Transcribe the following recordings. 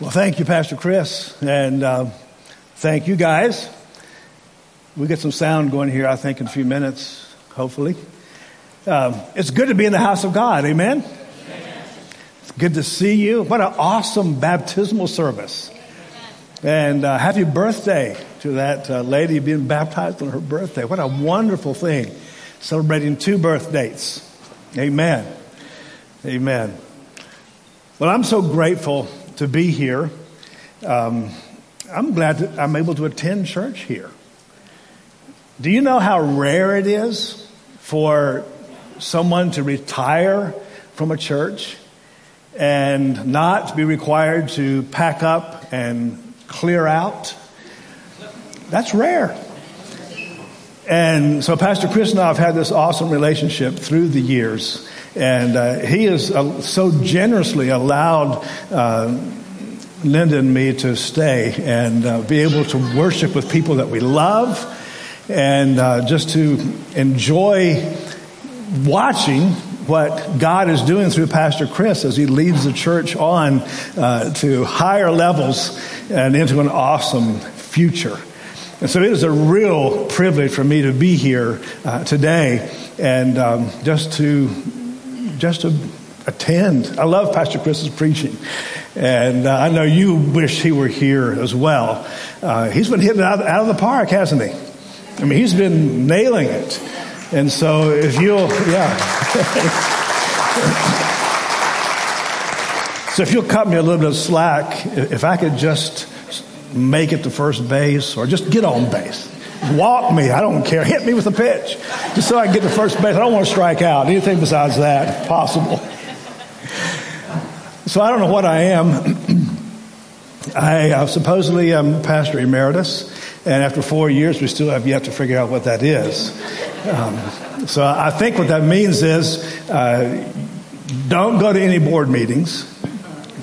Well, thank you, Pastor Chris, and uh, thank you guys. We get some sound going here, I think, in a few minutes, hopefully. Um, it's good to be in the house of God, amen? amen? It's good to see you. What an awesome baptismal service. And uh, happy birthday to that uh, lady being baptized on her birthday. What a wonderful thing. Celebrating two birth dates. Amen. Amen. Well, I'm so grateful to be here. Um, I'm glad that I'm able to attend church here. Do you know how rare it is for someone to retire from a church and not be required to pack up and clear out? That's rare. And so Pastor Chris and I have had this awesome relationship through the years. And uh, he has uh, so generously allowed uh, Linda and me to stay and uh, be able to worship with people that we love and uh, just to enjoy watching what God is doing through Pastor Chris as he leads the church on uh, to higher levels and into an awesome future. And so it is a real privilege for me to be here uh, today and um, just to just to attend. I love Pastor Chris's preaching, and uh, I know you wish he were here as well. Uh, he's been hitting it out, out, of the park, hasn't he? I mean, he's been nailing it. And so, if you'll, yeah. so, if you'll cut me a little bit of slack, if I could just make it to first base or just get on base. Walk me, I don't care. Hit me with a pitch. Just so I can get to first base. I don't want to strike out. Anything besides that, possible. So I don't know what I am. I uh, supposedly am pastor emeritus, and after four years, we still have yet to figure out what that is. Um, so I think what that means is uh, don't go to any board meetings.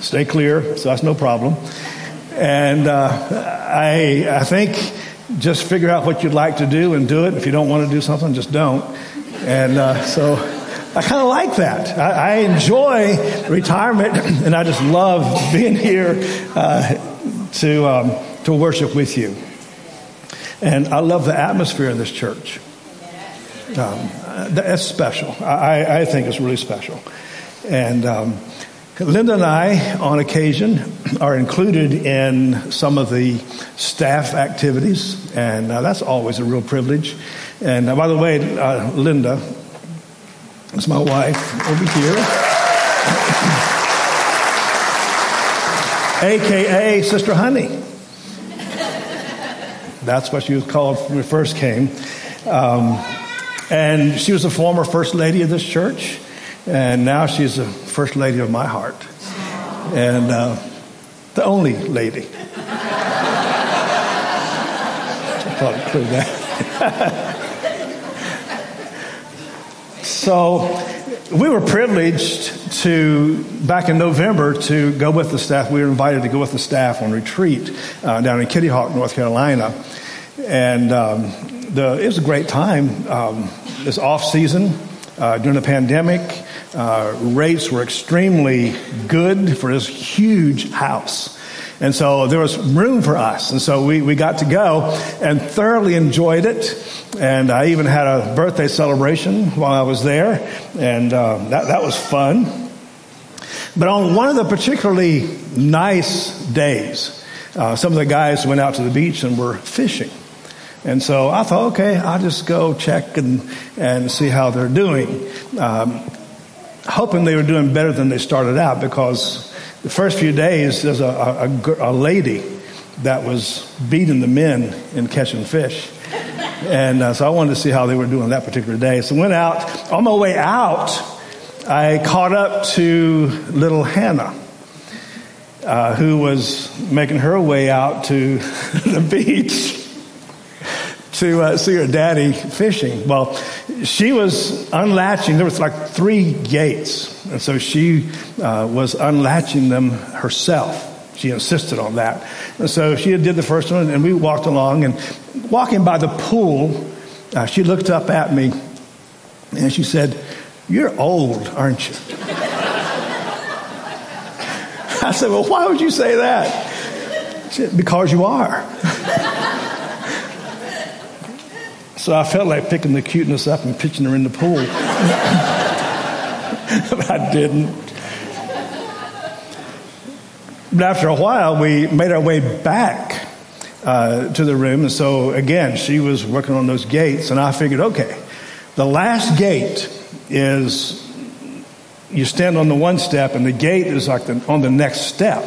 Stay clear, so that's no problem. And uh, I, I think just figure out what you'd like to do and do it. If you don't want to do something, just don't. And uh, so I kind of like that. I, I, enjoy retirement, and I just love being here uh, to um, to worship with you. And I love the atmosphere in this church. Um, that's special. I, I, think it's really special. And um, Linda and I, on occasion, are included in some of the staff activities, and uh, that's always a real privilege. And uh, by the way, uh, Linda is my wife over here, AKA Sister Honey. That's what she was called when we first came. Um, and she was a former first lady of this church. And now she's the first lady of my heart. And uh, the only lady. I thought I'd include that. so we were privileged to, back in November, to go with the staff. We were invited to go with the staff on retreat uh, down in Kitty Hawk, North Carolina. And um, the, it was a great time. Um, this off season uh, during the pandemic. Uh, rates were extremely good for this huge house. And so there was room for us. And so we, we got to go and thoroughly enjoyed it. And I even had a birthday celebration while I was there. And uh, that, that was fun. But on one of the particularly nice days, uh, some of the guys went out to the beach and were fishing. And so I thought, okay, I'll just go check and, and see how they're doing. Um, hoping they were doing better than they started out because the first few days there's a, a, a lady that was beating the men in catching fish. And uh, so I wanted to see how they were doing that particular day. So I went out. On my way out, I caught up to little Hannah, uh, who was making her way out to the beach to uh, see her daddy fishing. Well, she was unlatching. There was like three gates, and so she uh, was unlatching them herself. She insisted on that, and so she did the first one, and we walked along. And walking by the pool, uh, she looked up at me, and she said, "You're old, aren't you?" I said, Well, why would you say that? She Said, because you are. so I felt like picking the cuteness up and pitching her in the pool. but I didn't. But after a while, we made our way back uh, to the room. And so, again, she was working on those gates. And I figured, okay, the last gate is you stand on the one step, and the gate is like the, on the next step.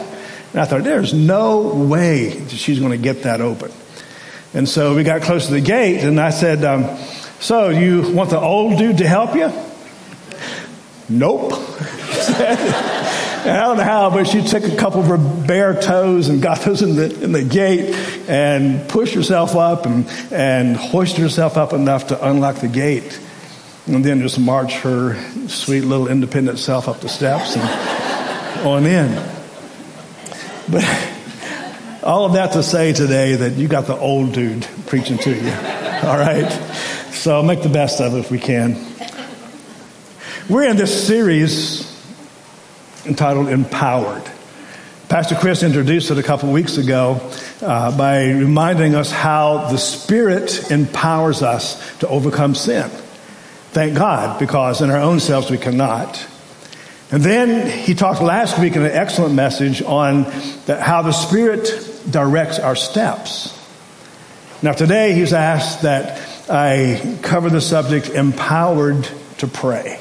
And I thought, there's no way that she's going to get that open. And so we got close to the gate, and I said, um, So, you want the old dude to help you? Nope. I don't know how, but she took a couple of her bare toes and got those in the, in the gate and pushed herself up and, and hoisted herself up enough to unlock the gate. And then just march her sweet little independent self up the steps and on in. But all of that to say today that you got the old dude preaching to you. All right? So make the best of it if we can. We're in this series entitled Empowered. Pastor Chris introduced it a couple weeks ago uh, by reminding us how the Spirit empowers us to overcome sin. Thank God, because in our own selves we cannot. And then he talked last week in an excellent message on the, how the Spirit directs our steps. Now, today he's asked that I cover the subject empowered to pray.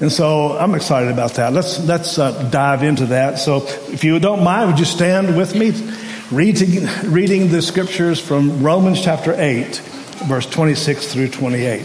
And so I'm excited about that. Let's, let's uh, dive into that. So if you don't mind, would you stand with me? Reading, reading the scriptures from Romans chapter 8, verse 26 through 28.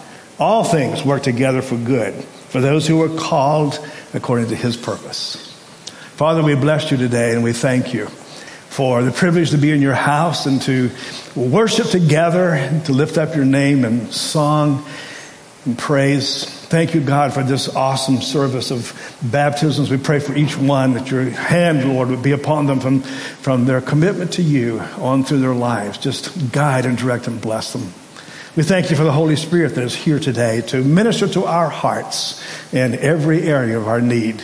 all things work together for good, for those who are called according to his purpose. Father, we bless you today and we thank you for the privilege to be in your house and to worship together, and to lift up your name in song and praise. Thank you, God, for this awesome service of baptisms. We pray for each one that your hand, Lord, would be upon them from, from their commitment to you on through their lives. Just guide and direct and bless them. We thank you for the Holy Spirit that is here today to minister to our hearts in every area of our need.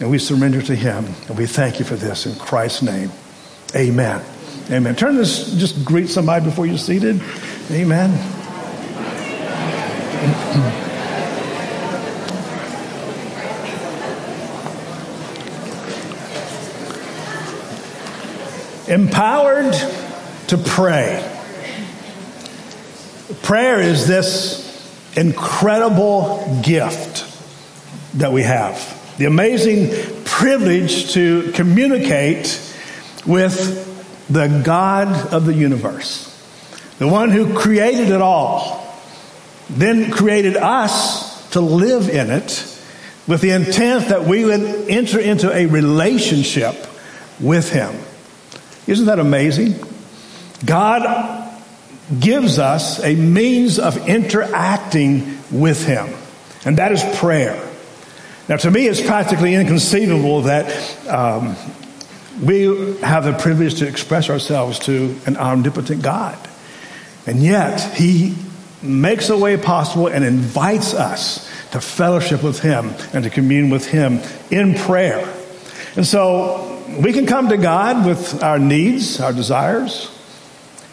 And we surrender to Him. And we thank you for this in Christ's name. Amen. Amen. Turn this, just greet somebody before you're seated. Amen. Empowered to pray. Prayer is this incredible gift that we have. The amazing privilege to communicate with the God of the universe, the one who created it all, then created us to live in it with the intent that we would enter into a relationship with Him. Isn't that amazing? God gives us a means of interacting with Him, and that is prayer. Now, to me, it's practically inconceivable that um, we have the privilege to express ourselves to an omnipotent God. And yet, He makes a way possible and invites us to fellowship with Him and to commune with Him in prayer. And so, we can come to God with our needs, our desires.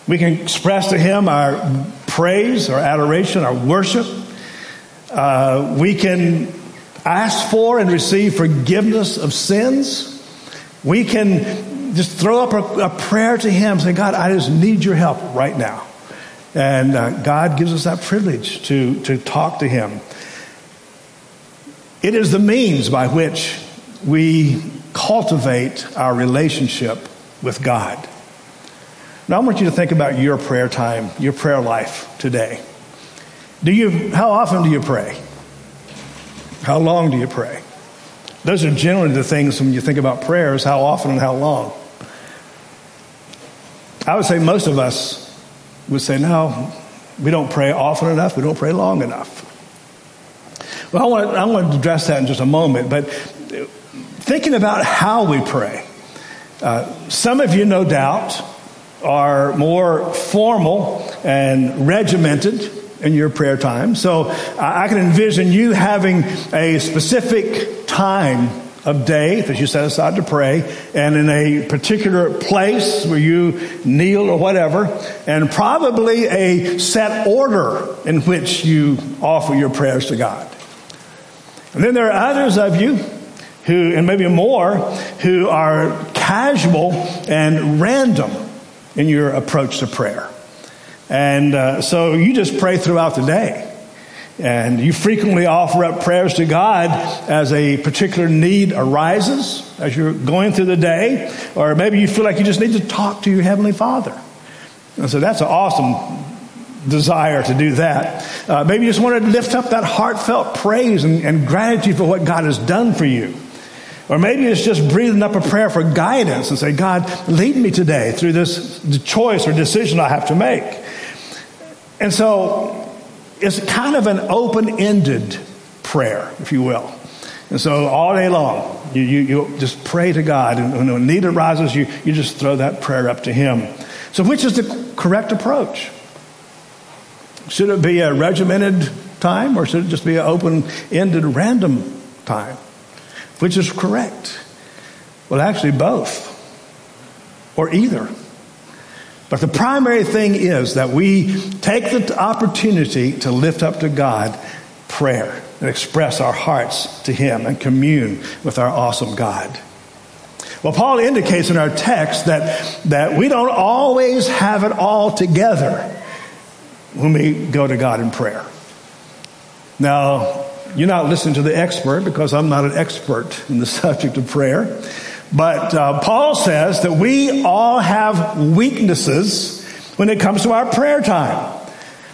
We can express to Him our praise, our adoration, our worship. Uh, we can ask for and receive forgiveness of sins. We can just throw up a, a prayer to Him, say, God, I just need your help right now. And uh, God gives us that privilege to, to talk to Him. It is the means by which we cultivate our relationship with God. Now, I want you to think about your prayer time, your prayer life today. Do you, how often do you pray? How long do you pray? Those are generally the things when you think about prayers how often and how long. I would say most of us would say, no, we don't pray often enough, we don't pray long enough. Well, I want, to, I want to address that in just a moment, but thinking about how we pray. Uh, some of you, no doubt, are more formal and regimented in your prayer time. So I can envision you having a specific time of day that you set aside to pray and in a particular place where you kneel or whatever and probably a set order in which you offer your prayers to God. And then there are others of you who, and maybe more, who are casual and random in your approach to prayer. And uh, so you just pray throughout the day. And you frequently offer up prayers to God as a particular need arises as you're going through the day, or maybe you feel like you just need to talk to your Heavenly Father. And so that's an awesome desire to do that. Uh, maybe you just want to lift up that heartfelt praise and, and gratitude for what God has done for you. Or maybe it's just breathing up a prayer for guidance and say, God, lead me today through this choice or decision I have to make. And so it's kind of an open ended prayer, if you will. And so all day long, you, you, you just pray to God. And when need arises, you, you just throw that prayer up to Him. So, which is the correct approach? Should it be a regimented time or should it just be an open ended random time? Which is correct? Well, actually, both or either. But the primary thing is that we take the opportunity to lift up to God prayer and express our hearts to Him and commune with our awesome God. Well, Paul indicates in our text that, that we don't always have it all together when we go to God in prayer. Now, you're not listening to the expert because I'm not an expert in the subject of prayer. But uh, Paul says that we all have weaknesses when it comes to our prayer time.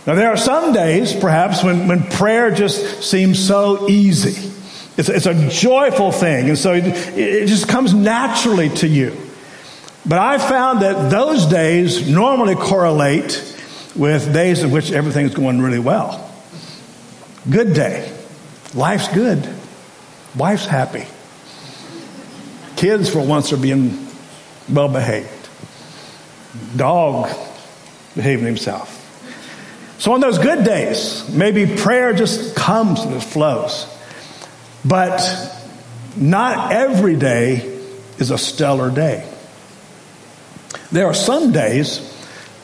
Now, there are some days, perhaps, when, when prayer just seems so easy. It's, it's a joyful thing, and so it, it just comes naturally to you. But I found that those days normally correlate with days in which everything's going really well. Good day. Life's good. Wife's happy. Kids, for once, are being well behaved. Dog behaving himself. So, on those good days, maybe prayer just comes and it flows. But not every day is a stellar day. There are some days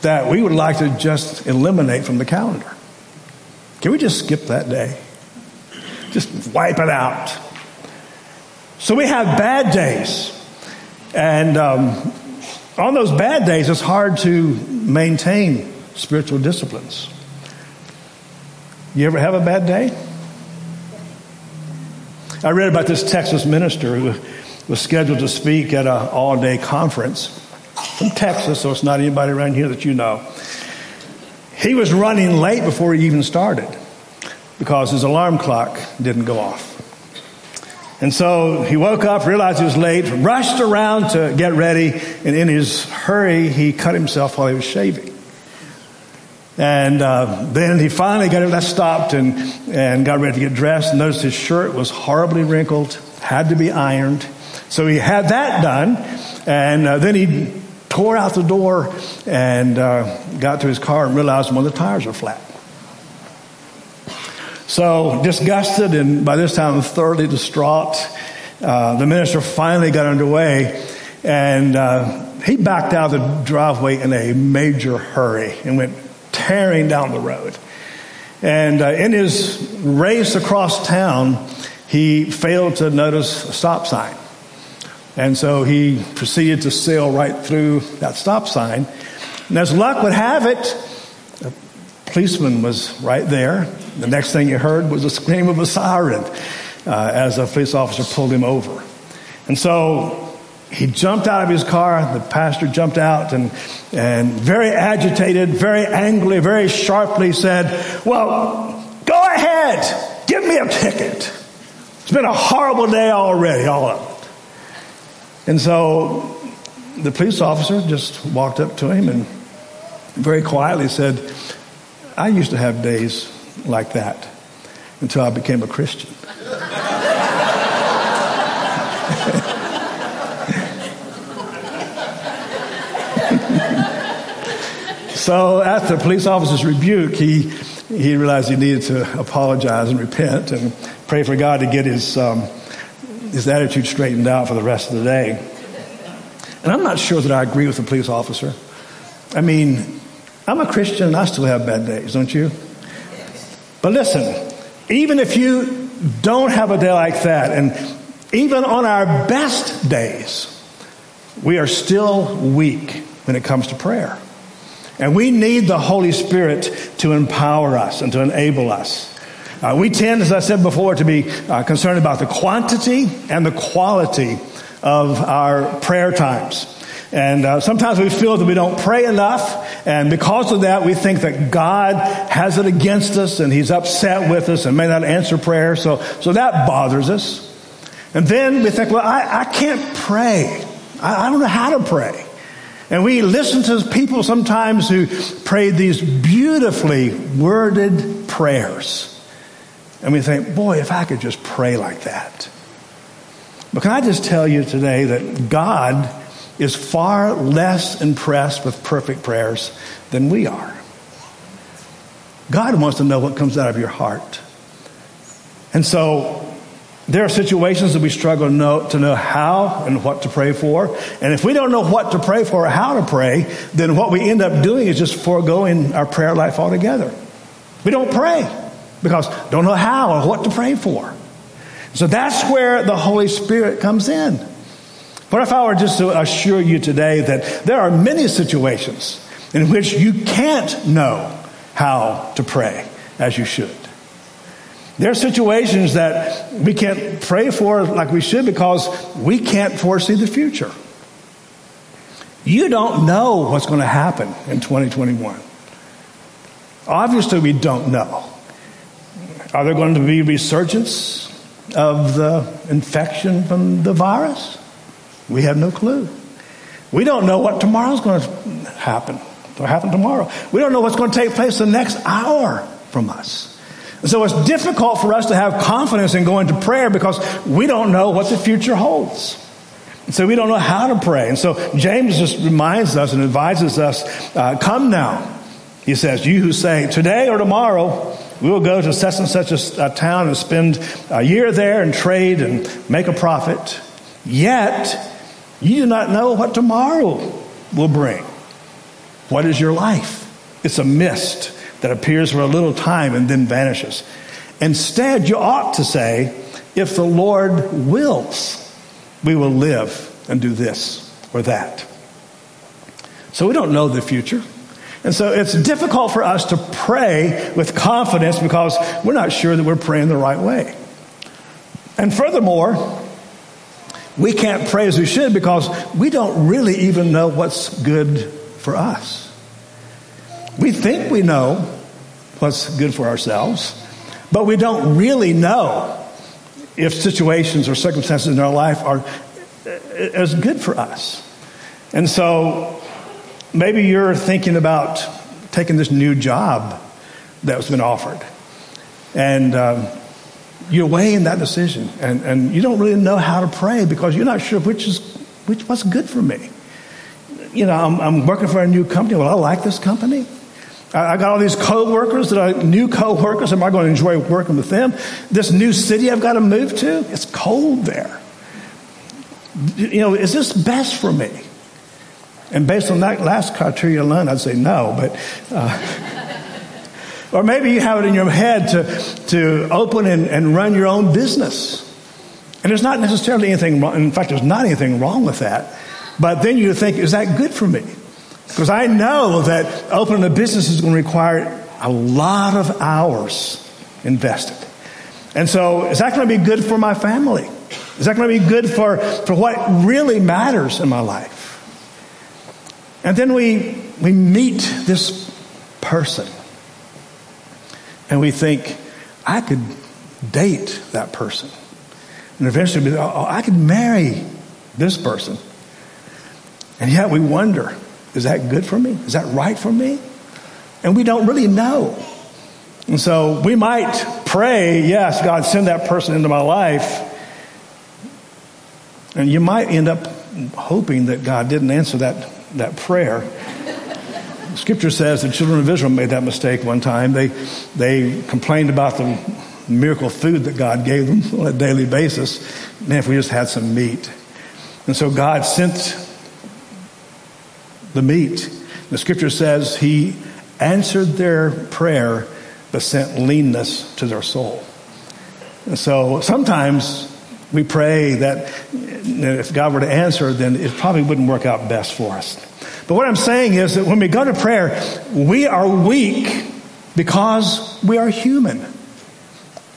that we would like to just eliminate from the calendar. Can we just skip that day? Just wipe it out. So we have bad days. And um, on those bad days, it's hard to maintain spiritual disciplines. You ever have a bad day? I read about this Texas minister who was scheduled to speak at an all day conference from Texas, so it's not anybody around here that you know. He was running late before he even started because his alarm clock didn't go off. And so he woke up, realized he was late, rushed around to get ready, and in his hurry, he cut himself while he was shaving. And uh, then he finally got that stopped and, and got ready to get dressed. And noticed his shirt was horribly wrinkled, had to be ironed. So he had that done. And uh, then he tore out the door and uh, got to his car and realized one of the tires were flat. So, disgusted and by this time thoroughly distraught, uh, the minister finally got underway and uh, he backed out of the driveway in a major hurry and went tearing down the road. And uh, in his race across town, he failed to notice a stop sign. And so he proceeded to sail right through that stop sign. And as luck would have it, policeman was right there. The next thing he heard was a scream of a siren uh, as a police officer pulled him over. And so he jumped out of his car. The pastor jumped out and, and very agitated, very angrily, very sharply said, Well, go ahead, give me a ticket. It's been a horrible day already, all of it. And so the police officer just walked up to him and very quietly said, I used to have days like that until I became a Christian. so after the police officer's rebuke, he, he realized he needed to apologize and repent and pray for God to get his, um, his attitude straightened out for the rest of the day. And I'm not sure that I agree with the police officer. I mean, I'm a Christian and I still have bad days, don't you? But listen, even if you don't have a day like that, and even on our best days, we are still weak when it comes to prayer. And we need the Holy Spirit to empower us and to enable us. Uh, we tend, as I said before, to be uh, concerned about the quantity and the quality of our prayer times. And uh, sometimes we feel that we don't pray enough, and because of that, we think that God has it against us and He's upset with us and may not answer prayer. So, so that bothers us. And then we think, well, I, I can't pray. I, I don't know how to pray. And we listen to people sometimes who pray these beautifully worded prayers. And we think, boy, if I could just pray like that. But can I just tell you today that God is far less impressed with perfect prayers than we are. God wants to know what comes out of your heart. And so there are situations that we struggle to know, to know how and what to pray for. And if we don't know what to pray for or how to pray, then what we end up doing is just foregoing our prayer life altogether. We don't pray because don't know how or what to pray for. So that's where the Holy Spirit comes in. What if I were just to assure you today that there are many situations in which you can't know how to pray as you should? There are situations that we can't pray for like we should because we can't foresee the future. You don't know what's going to happen in 2021. Obviously, we don't know. Are there going to be resurgence of the infection from the virus? We have no clue. We don't know what tomorrow's going to happen. What happen tomorrow? We don't know what's going to take place the next hour from us. So it's difficult for us to have confidence in going to prayer because we don't know what the future holds. So we don't know how to pray. And so James just reminds us and advises us, uh, come now. He says, you who say, today or tomorrow, we will go to such and such a, a town and spend a year there and trade and make a profit. Yet, you do not know what tomorrow will bring. What is your life? It's a mist that appears for a little time and then vanishes. Instead, you ought to say, if the Lord wills, we will live and do this or that. So we don't know the future. And so it's difficult for us to pray with confidence because we're not sure that we're praying the right way. And furthermore, we can't pray as we should because we don't really even know what's good for us. We think we know what's good for ourselves, but we don't really know if situations or circumstances in our life are as good for us. And so maybe you're thinking about taking this new job that's been offered. And um, you're weighing that decision and, and you don't really know how to pray because you're not sure which is which what's good for me. You know I'm, I'm working for a new company. Well i like this company. I, I got all these co-workers that are new co-workers. Am i going to enjoy working with them? This new city i've got to move to? It's cold there. You know is this best for me? And based on that last criteria alone i'd say no but uh, or maybe you have it in your head to, to open and, and run your own business. And there's not necessarily anything wrong. In fact, there's not anything wrong with that. But then you think, is that good for me? Because I know that opening a business is going to require a lot of hours invested. And so, is that going to be good for my family? Is that going to be good for, for what really matters in my life? And then we, we meet this person and we think, I could date that person. And eventually, be, oh, oh, I could marry this person. And yet we wonder, is that good for me? Is that right for me? And we don't really know. And so we might pray, yes, God, send that person into my life. And you might end up hoping that God didn't answer that, that prayer. Scripture says the children of Israel made that mistake one time. They, they complained about the miracle food that God gave them on a daily basis. Man, if we just had some meat. And so God sent the meat. The scripture says he answered their prayer, but sent leanness to their soul. And so sometimes we pray that if God were to answer, then it probably wouldn't work out best for us. But what I'm saying is that when we go to prayer, we are weak because we are human.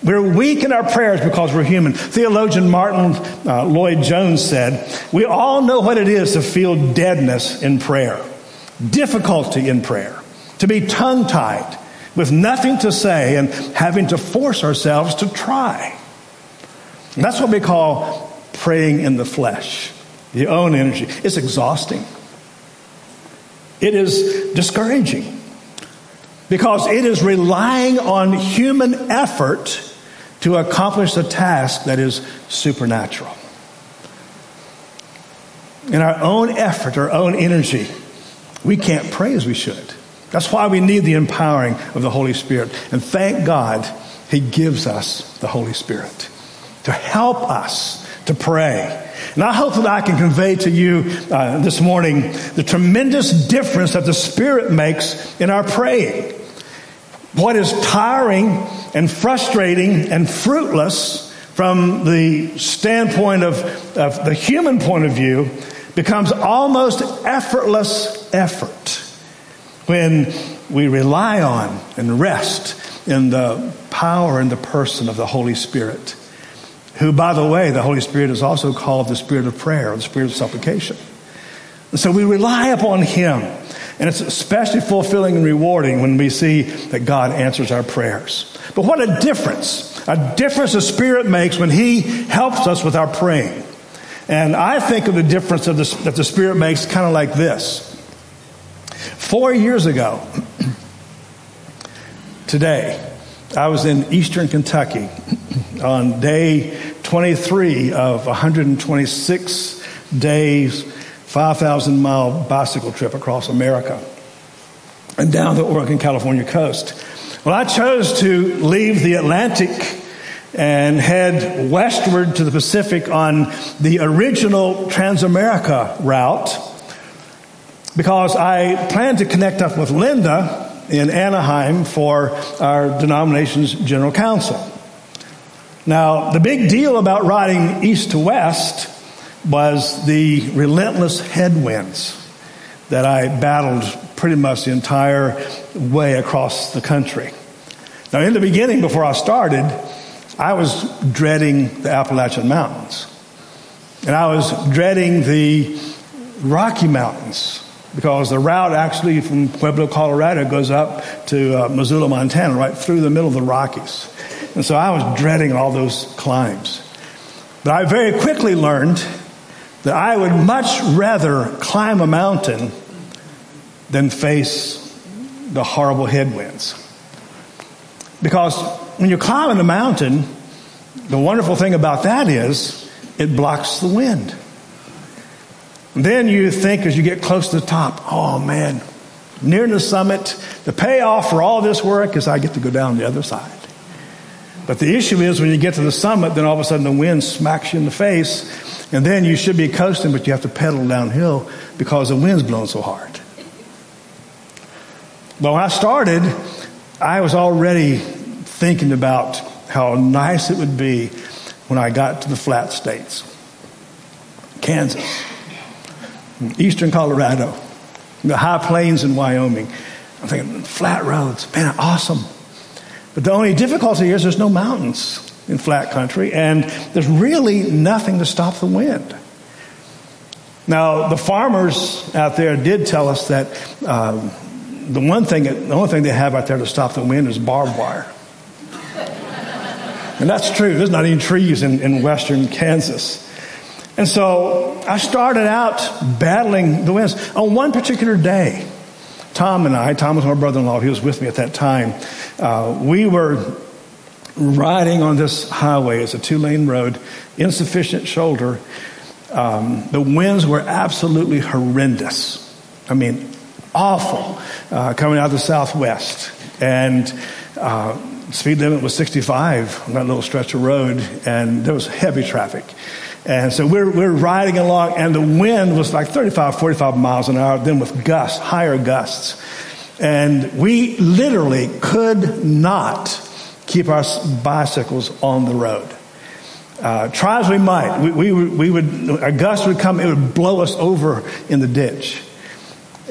We're weak in our prayers because we're human. Theologian Martyn uh, Lloyd Jones said, We all know what it is to feel deadness in prayer, difficulty in prayer, to be tongue tied, with nothing to say, and having to force ourselves to try. And that's what we call praying in the flesh, the own energy. It's exhausting, it is discouraging because it is relying on human effort to accomplish a task that is supernatural. In our own effort, our own energy, we can't pray as we should. That's why we need the empowering of the Holy Spirit. And thank God He gives us the Holy Spirit to help us to pray. And I hope that I can convey to you uh, this morning the tremendous difference that the Spirit makes in our praying. What is tiring and frustrating and fruitless from the standpoint of, of the human point of view becomes almost effortless effort when we rely on and rest in the power and the person of the Holy Spirit. Who, by the way, the Holy Spirit is also called the Spirit of prayer, the Spirit of supplication. And so we rely upon Him. And it's especially fulfilling and rewarding when we see that God answers our prayers. But what a difference, a difference the Spirit makes when He helps us with our praying. And I think of the difference the, that the Spirit makes kind of like this. Four years ago, today, I was in eastern Kentucky on day 23 of 126 days 5,000 mile bicycle trip across America and down the Oregon California coast. Well, I chose to leave the Atlantic and head westward to the Pacific on the original Transamerica route because I planned to connect up with Linda in Anaheim for our denomination's general council. Now, the big deal about riding east to west was the relentless headwinds that I battled pretty much the entire way across the country. Now, in the beginning, before I started, I was dreading the Appalachian Mountains. And I was dreading the Rocky Mountains because the route actually from Pueblo, Colorado goes up to uh, Missoula, Montana, right through the middle of the Rockies. And so I was dreading all those climbs. But I very quickly learned that I would much rather climb a mountain than face the horrible headwinds. Because when you're climbing a mountain, the wonderful thing about that is it blocks the wind. Then you think as you get close to the top, oh man, near the summit, the payoff for all this work is I get to go down the other side. But the issue is when you get to the summit, then all of a sudden the wind smacks you in the face and then you should be coasting, but you have to pedal downhill because the wind's blowing so hard. But when I started, I was already thinking about how nice it would be when I got to the flat states Kansas, eastern Colorado, the high plains in Wyoming. I'm thinking, flat roads, man, awesome. But the only difficulty is there's no mountains in flat country, and there's really nothing to stop the wind. Now, the farmers out there did tell us that um, the one thing, the only thing they have out there to stop the wind is barbed wire. And that's true. There's not even trees in, in western Kansas. And so I started out battling the winds. On one particular day, Tom and I, Tom was my brother in law, he was with me at that time, uh, we were riding on this highway. It's a two lane road, insufficient shoulder. Um, the winds were absolutely horrendous. I mean, awful uh, coming out of the southwest. And uh, speed limit was 65 on that little stretch of road, and there was heavy traffic. And so we're, we're riding along, and the wind was like 35, 45 miles an hour, then with gusts, higher gusts. And we literally could not keep our bicycles on the road. Uh, try as we might, we, we, we, would, a gust would come, it would blow us over in the ditch.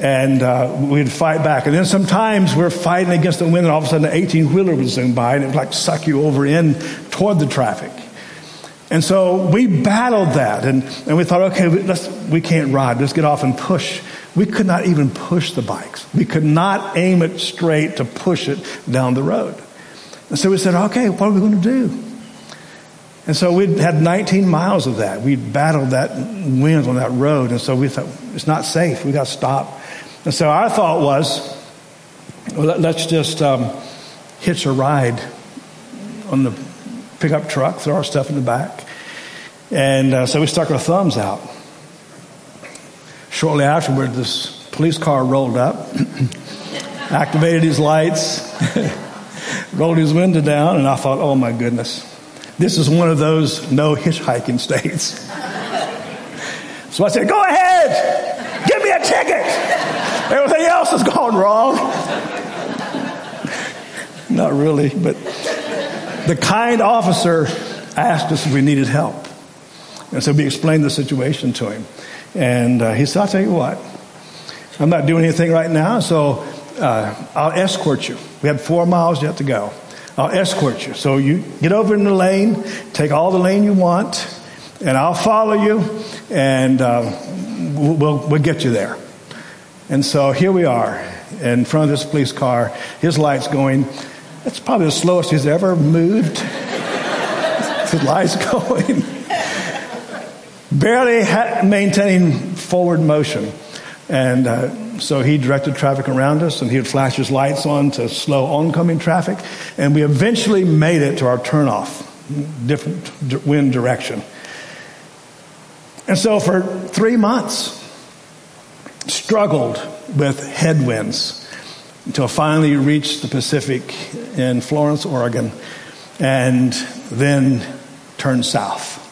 And uh, we'd fight back. And then sometimes we're fighting against the wind, and all of a sudden an 18 wheeler would zoom by, and it would like suck you over in toward the traffic. And so we battled that, and, and we thought, okay, let's, we can't ride. Let's get off and push. We could not even push the bikes. We could not aim it straight to push it down the road. And so we said, okay, what are we going to do? And so we had 19 miles of that. We battled that wind on that road. And so we thought, it's not safe. We got to stop. And so our thought was, well, let's just um, hitch a ride on the pickup truck, throw our stuff in the back. And uh, so we stuck our thumbs out. Shortly afterward, this police car rolled up, activated his lights, rolled his window down, and I thought, oh my goodness, this is one of those no hitchhiking states. so I said, go ahead, give me a ticket. Everything else has gone wrong. Not really, but the kind officer asked us if we needed help. And so we explained the situation to him. And uh, he said, I'll tell you what, I'm not doing anything right now, so uh, I'll escort you. We have four miles yet to go. I'll escort you. So you get over in the lane, take all the lane you want, and I'll follow you, and uh, we'll, we'll get you there. And so here we are in front of this police car, his lights going. That's probably the slowest he's ever moved. his lights going. Barely ha- maintaining forward motion. And uh, so he directed traffic around us and he would flash his lights on to slow oncoming traffic. And we eventually made it to our turnoff, different wind direction. And so for three months, struggled with headwinds until finally reached the Pacific in Florence, Oregon, and then turned south.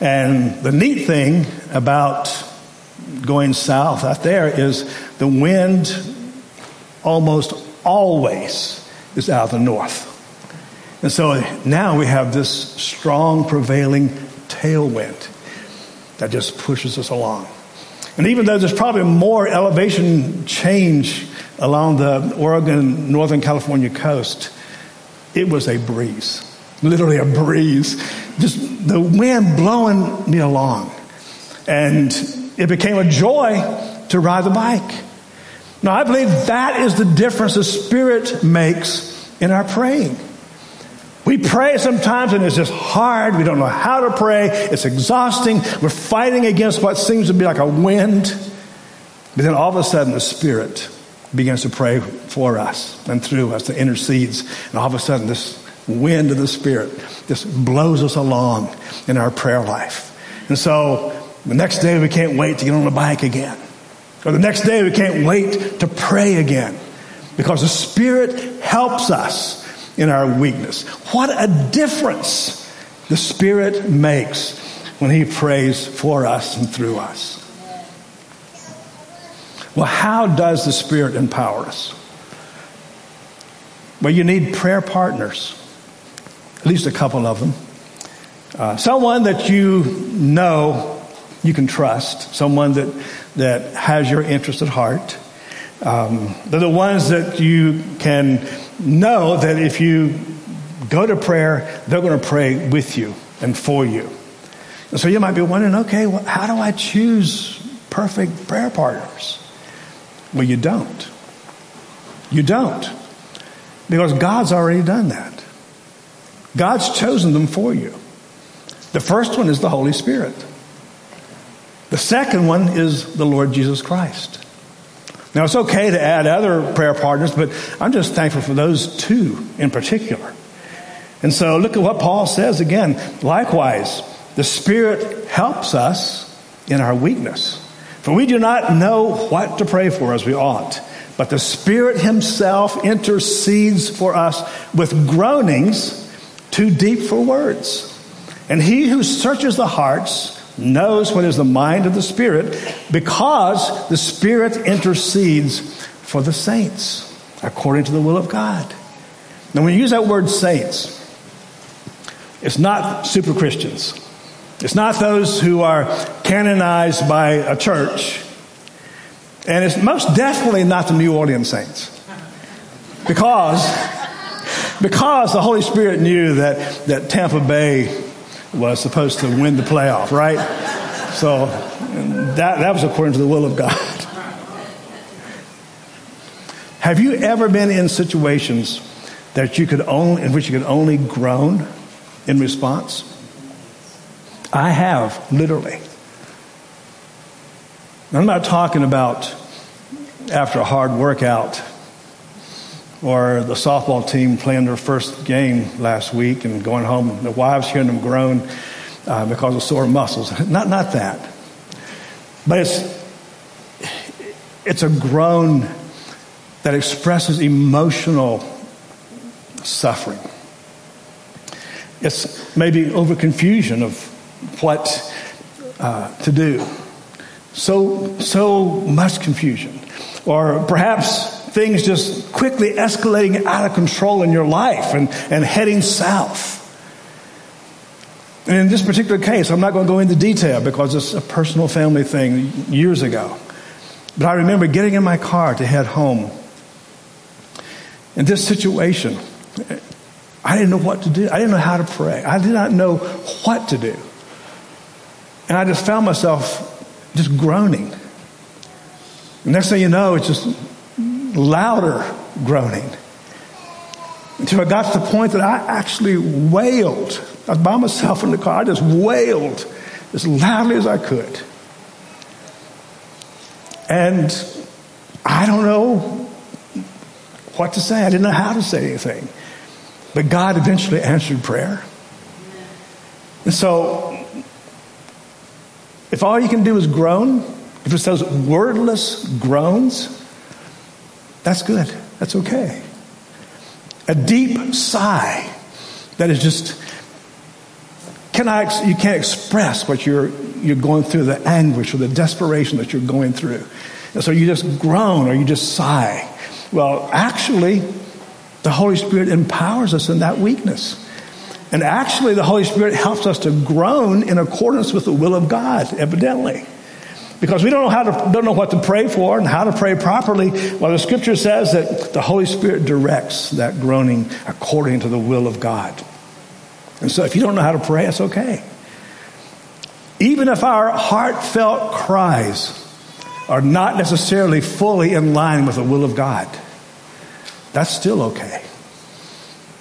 And the neat thing about going south out there is the wind almost always is out of the north. And so now we have this strong prevailing tailwind that just pushes us along. And even though there's probably more elevation change along the Oregon, Northern California coast, it was a breeze. Literally a breeze. Just the wind blowing me along. And it became a joy to ride the bike. Now, I believe that is the difference the Spirit makes in our praying. We pray sometimes and it's just hard. We don't know how to pray. It's exhausting. We're fighting against what seems to be like a wind. But then all of a sudden, the Spirit begins to pray for us and through us, that intercedes. And all of a sudden, this wind of the Spirit just blows us along in our prayer life. And so the next day we can't wait to get on the bike again. Or the next day we can't wait to pray again. Because the Spirit helps us in our weakness. What a difference the Spirit makes when He prays for us and through us. Well, how does the Spirit empower us? Well, you need prayer partners, at least a couple of them. Uh, someone that you know you can trust, someone that, that has your interest at heart. Um, they're the ones that you can know that if you go to prayer, they're going to pray with you and for you. And so you might be wondering, okay, well, how do I choose perfect prayer partners? Well, you don't. You don't. Because God's already done that. God's chosen them for you. The first one is the Holy Spirit. The second one is the Lord Jesus Christ. Now, it's okay to add other prayer partners, but I'm just thankful for those two in particular. And so, look at what Paul says again. Likewise, the Spirit helps us in our weakness. For we do not know what to pray for as we ought, but the Spirit Himself intercedes for us with groanings too deep for words. And He who searches the hearts knows what is the mind of the Spirit because the Spirit intercedes for the saints according to the will of God. Now, when you use that word saints, it's not super Christians. It's not those who are canonized by a church. And it's most definitely not the New Orleans Saints. Because, because the Holy Spirit knew that, that Tampa Bay was supposed to win the playoff, right? So that, that was according to the will of God. Have you ever been in situations that you could only, in which you could only groan in response? I have, literally. I'm not talking about after a hard workout or the softball team playing their first game last week and going home, the wives hearing them groan uh, because of sore muscles. Not, not that. But it's, it's a groan that expresses emotional suffering. It's maybe over confusion of what uh, to do. So, so much confusion. Or perhaps things just quickly escalating out of control in your life and, and heading south. And in this particular case, I'm not going to go into detail because it's a personal family thing years ago. But I remember getting in my car to head home. In this situation, I didn't know what to do. I didn't know how to pray. I did not know what to do. And I just found myself just groaning. Next thing you know, it's just louder groaning. Until I got to the point that I actually wailed. I was by myself in the car. I just wailed as loudly as I could. And I don't know what to say. I didn't know how to say anything. But God eventually answered prayer. And so, if all you can do is groan, if it's those wordless groans, that's good. That's okay. A deep sigh that is just can I, you can't express what you're, you're going through, the anguish or the desperation that you're going through. And so you just groan or you just sigh. Well, actually, the Holy Spirit empowers us in that weakness. And actually, the Holy Spirit helps us to groan in accordance with the will of God, evidently because we don't know how to don't know what to pray for and how to pray properly. Well, the scripture says that the Holy Spirit directs that groaning according to the will of God. And so if you don't know how to pray, it's okay. Even if our heartfelt cries are not necessarily fully in line with the will of God, that's still okay.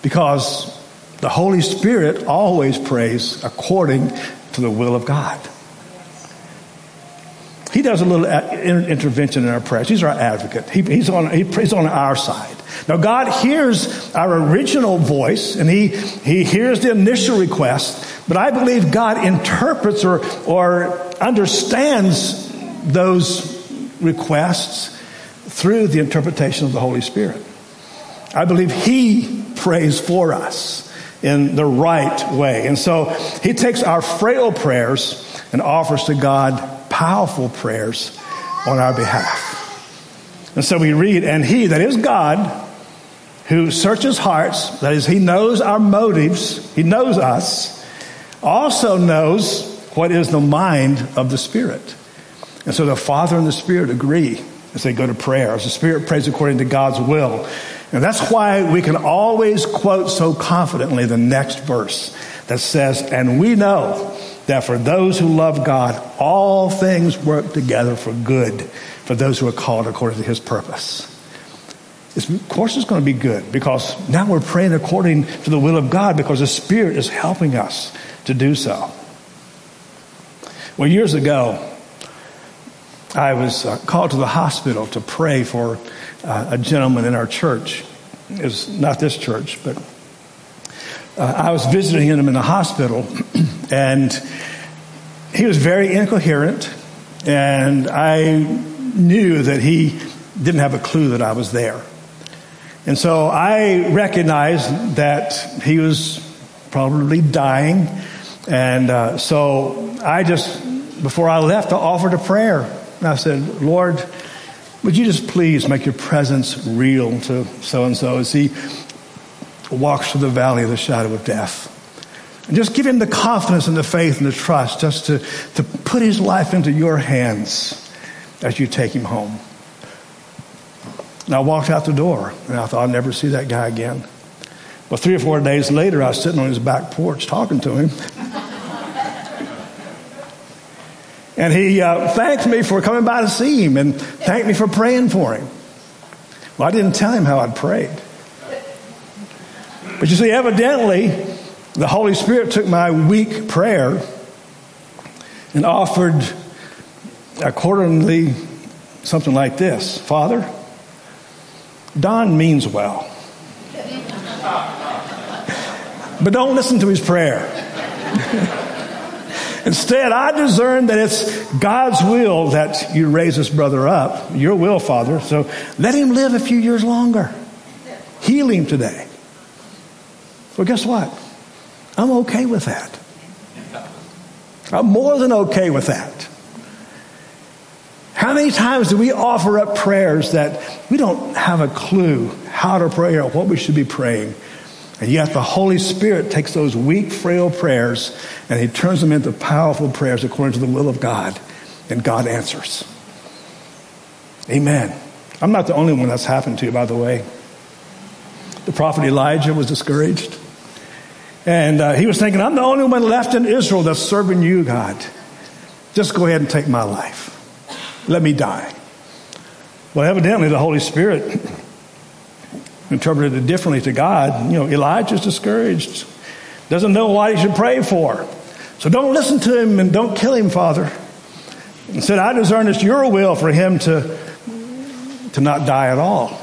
Because the Holy Spirit always prays according to the will of God. He does a little uh, intervention in our prayers. He's our advocate. He, he's, on, he, he's on our side. Now, God hears our original voice and he, he hears the initial request, but I believe God interprets or, or understands those requests through the interpretation of the Holy Spirit. I believe He prays for us in the right way. And so He takes our frail prayers and offers to God powerful prayers on our behalf. And so we read, and he, that is God, who searches hearts, that is, he knows our motives, he knows us, also knows what is the mind of the Spirit. And so the Father and the Spirit agree as they go to prayer, as the Spirit prays according to God's will. And that's why we can always quote so confidently the next verse that says, And we know that for those who love God, all things work together for good for those who are called according to his purpose. it's, of course it's going to be good because now we're praying according to the will of God because the Spirit is helping us to do so. Well, years ago, I was uh, called to the hospital to pray for uh, a gentleman in our church. It was not this church, but uh, I was visiting him in the hospital, and he was very incoherent, and I knew that he didn't have a clue that I was there. And so I recognized that he was probably dying. And uh, so I just, before I left, I offered a prayer. And I said, Lord, would you just please make your presence real to so and so as he walks through the valley of the shadow of death? And just give him the confidence and the faith and the trust just to, to put his life into your hands as you take him home. And I walked out the door and I thought I'd never see that guy again. But three or four days later, I was sitting on his back porch talking to him. And he uh, thanked me for coming by to see him and thanked me for praying for him. Well, I didn't tell him how I'd prayed. But you see, evidently, the Holy Spirit took my weak prayer and offered accordingly something like this Father, Don means well. but don't listen to his prayer. Instead, I discern that it's God's will that you raise this brother up, your will, Father. So let him live a few years longer. Heal him today. Well, guess what? I'm okay with that. I'm more than okay with that. How many times do we offer up prayers that we don't have a clue how to pray or what we should be praying? And yet the Holy Spirit takes those weak, frail prayers and He turns them into powerful prayers according to the will of God, and God answers. Amen. I'm not the only one that's happened to, you, by the way. The prophet Elijah was discouraged. And uh, he was thinking, I'm the only one left in Israel that's serving you, God. Just go ahead and take my life. Let me die. Well, evidently, the Holy Spirit interpreted it differently to God. You know, Elijah's discouraged, doesn't know what he should pray for. So don't listen to him and don't kill him, Father. Said, I discern it's your will for him to, to not die at all.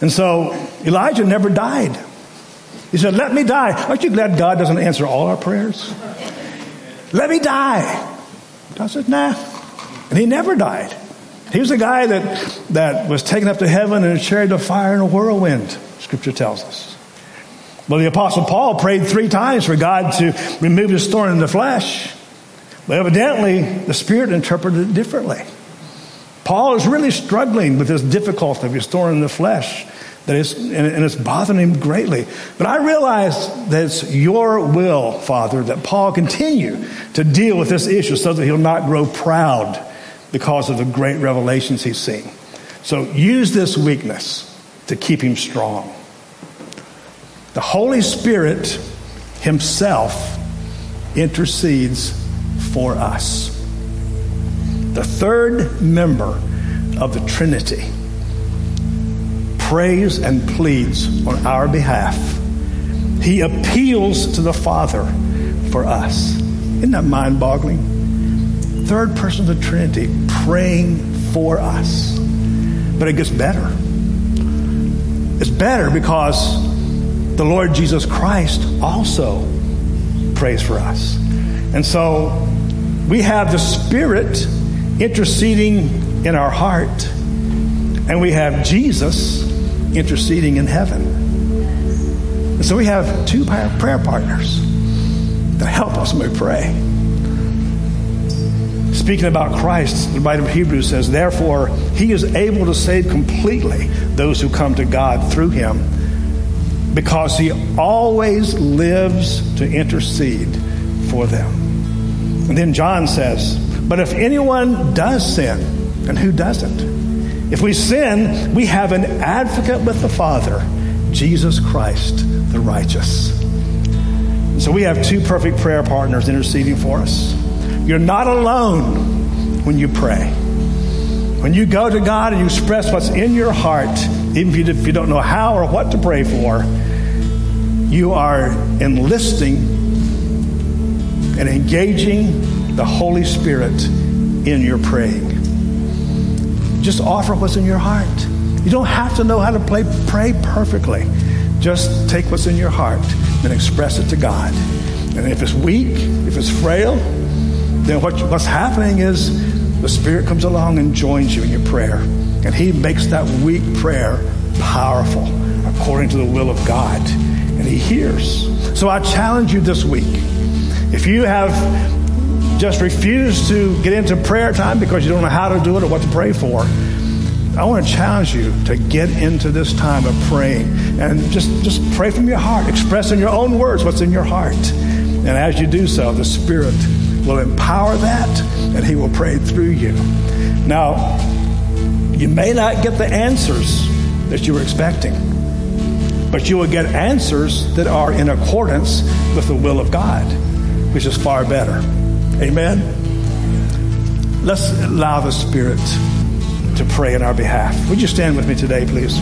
And so Elijah never died. He said, Let me die. Aren't you glad God doesn't answer all our prayers? Let me die. God said, Nah. And he never died. He was a guy that, that was taken up to heaven in a chariot of fire and a whirlwind, scripture tells us. Well, the Apostle Paul prayed three times for God to remove his thorn in the flesh. But evidently, the Spirit interpreted it differently. Paul is really struggling with this difficulty of his thorn in the flesh, that is, and it's bothering him greatly. But I realize that it's your will, Father, that Paul continue to deal with this issue so that he'll not grow proud because of the great revelations he's seen. So use this weakness to keep him strong. The Holy Spirit himself intercedes for us. The third member of the Trinity prays and pleads on our behalf. He appeals to the Father for us. Isn't that mind boggling? Third person of the Trinity praying for us. But it gets better. It's better because the Lord Jesus Christ also prays for us. And so we have the Spirit interceding in our heart, and we have Jesus interceding in heaven. And so we have two prayer partners that help us when we pray. Speaking about Christ, the writer of Hebrews says, Therefore, he is able to save completely those who come to God through him, because he always lives to intercede for them. And then John says, But if anyone does sin, and who doesn't? If we sin, we have an advocate with the Father, Jesus Christ, the righteous. So we have two perfect prayer partners interceding for us. You're not alone when you pray. When you go to God and you express what's in your heart, even if you don't know how or what to pray for, you are enlisting and engaging the Holy Spirit in your praying. Just offer what's in your heart. You don't have to know how to play, pray perfectly. Just take what's in your heart and express it to God. And if it's weak, if it's frail, then what, what's happening is the Spirit comes along and joins you in your prayer. And He makes that weak prayer powerful according to the will of God. And He hears. So I challenge you this week. If you have just refused to get into prayer time because you don't know how to do it or what to pray for, I want to challenge you to get into this time of praying and just, just pray from your heart. Express in your own words what's in your heart. And as you do so, the Spirit will empower that and He will pray through you. Now, you may not get the answers that you were expecting, but you will get answers that are in accordance with the will of God, which is far better. Amen? Let's allow the Spirit to pray in our behalf. Would you stand with me today, please?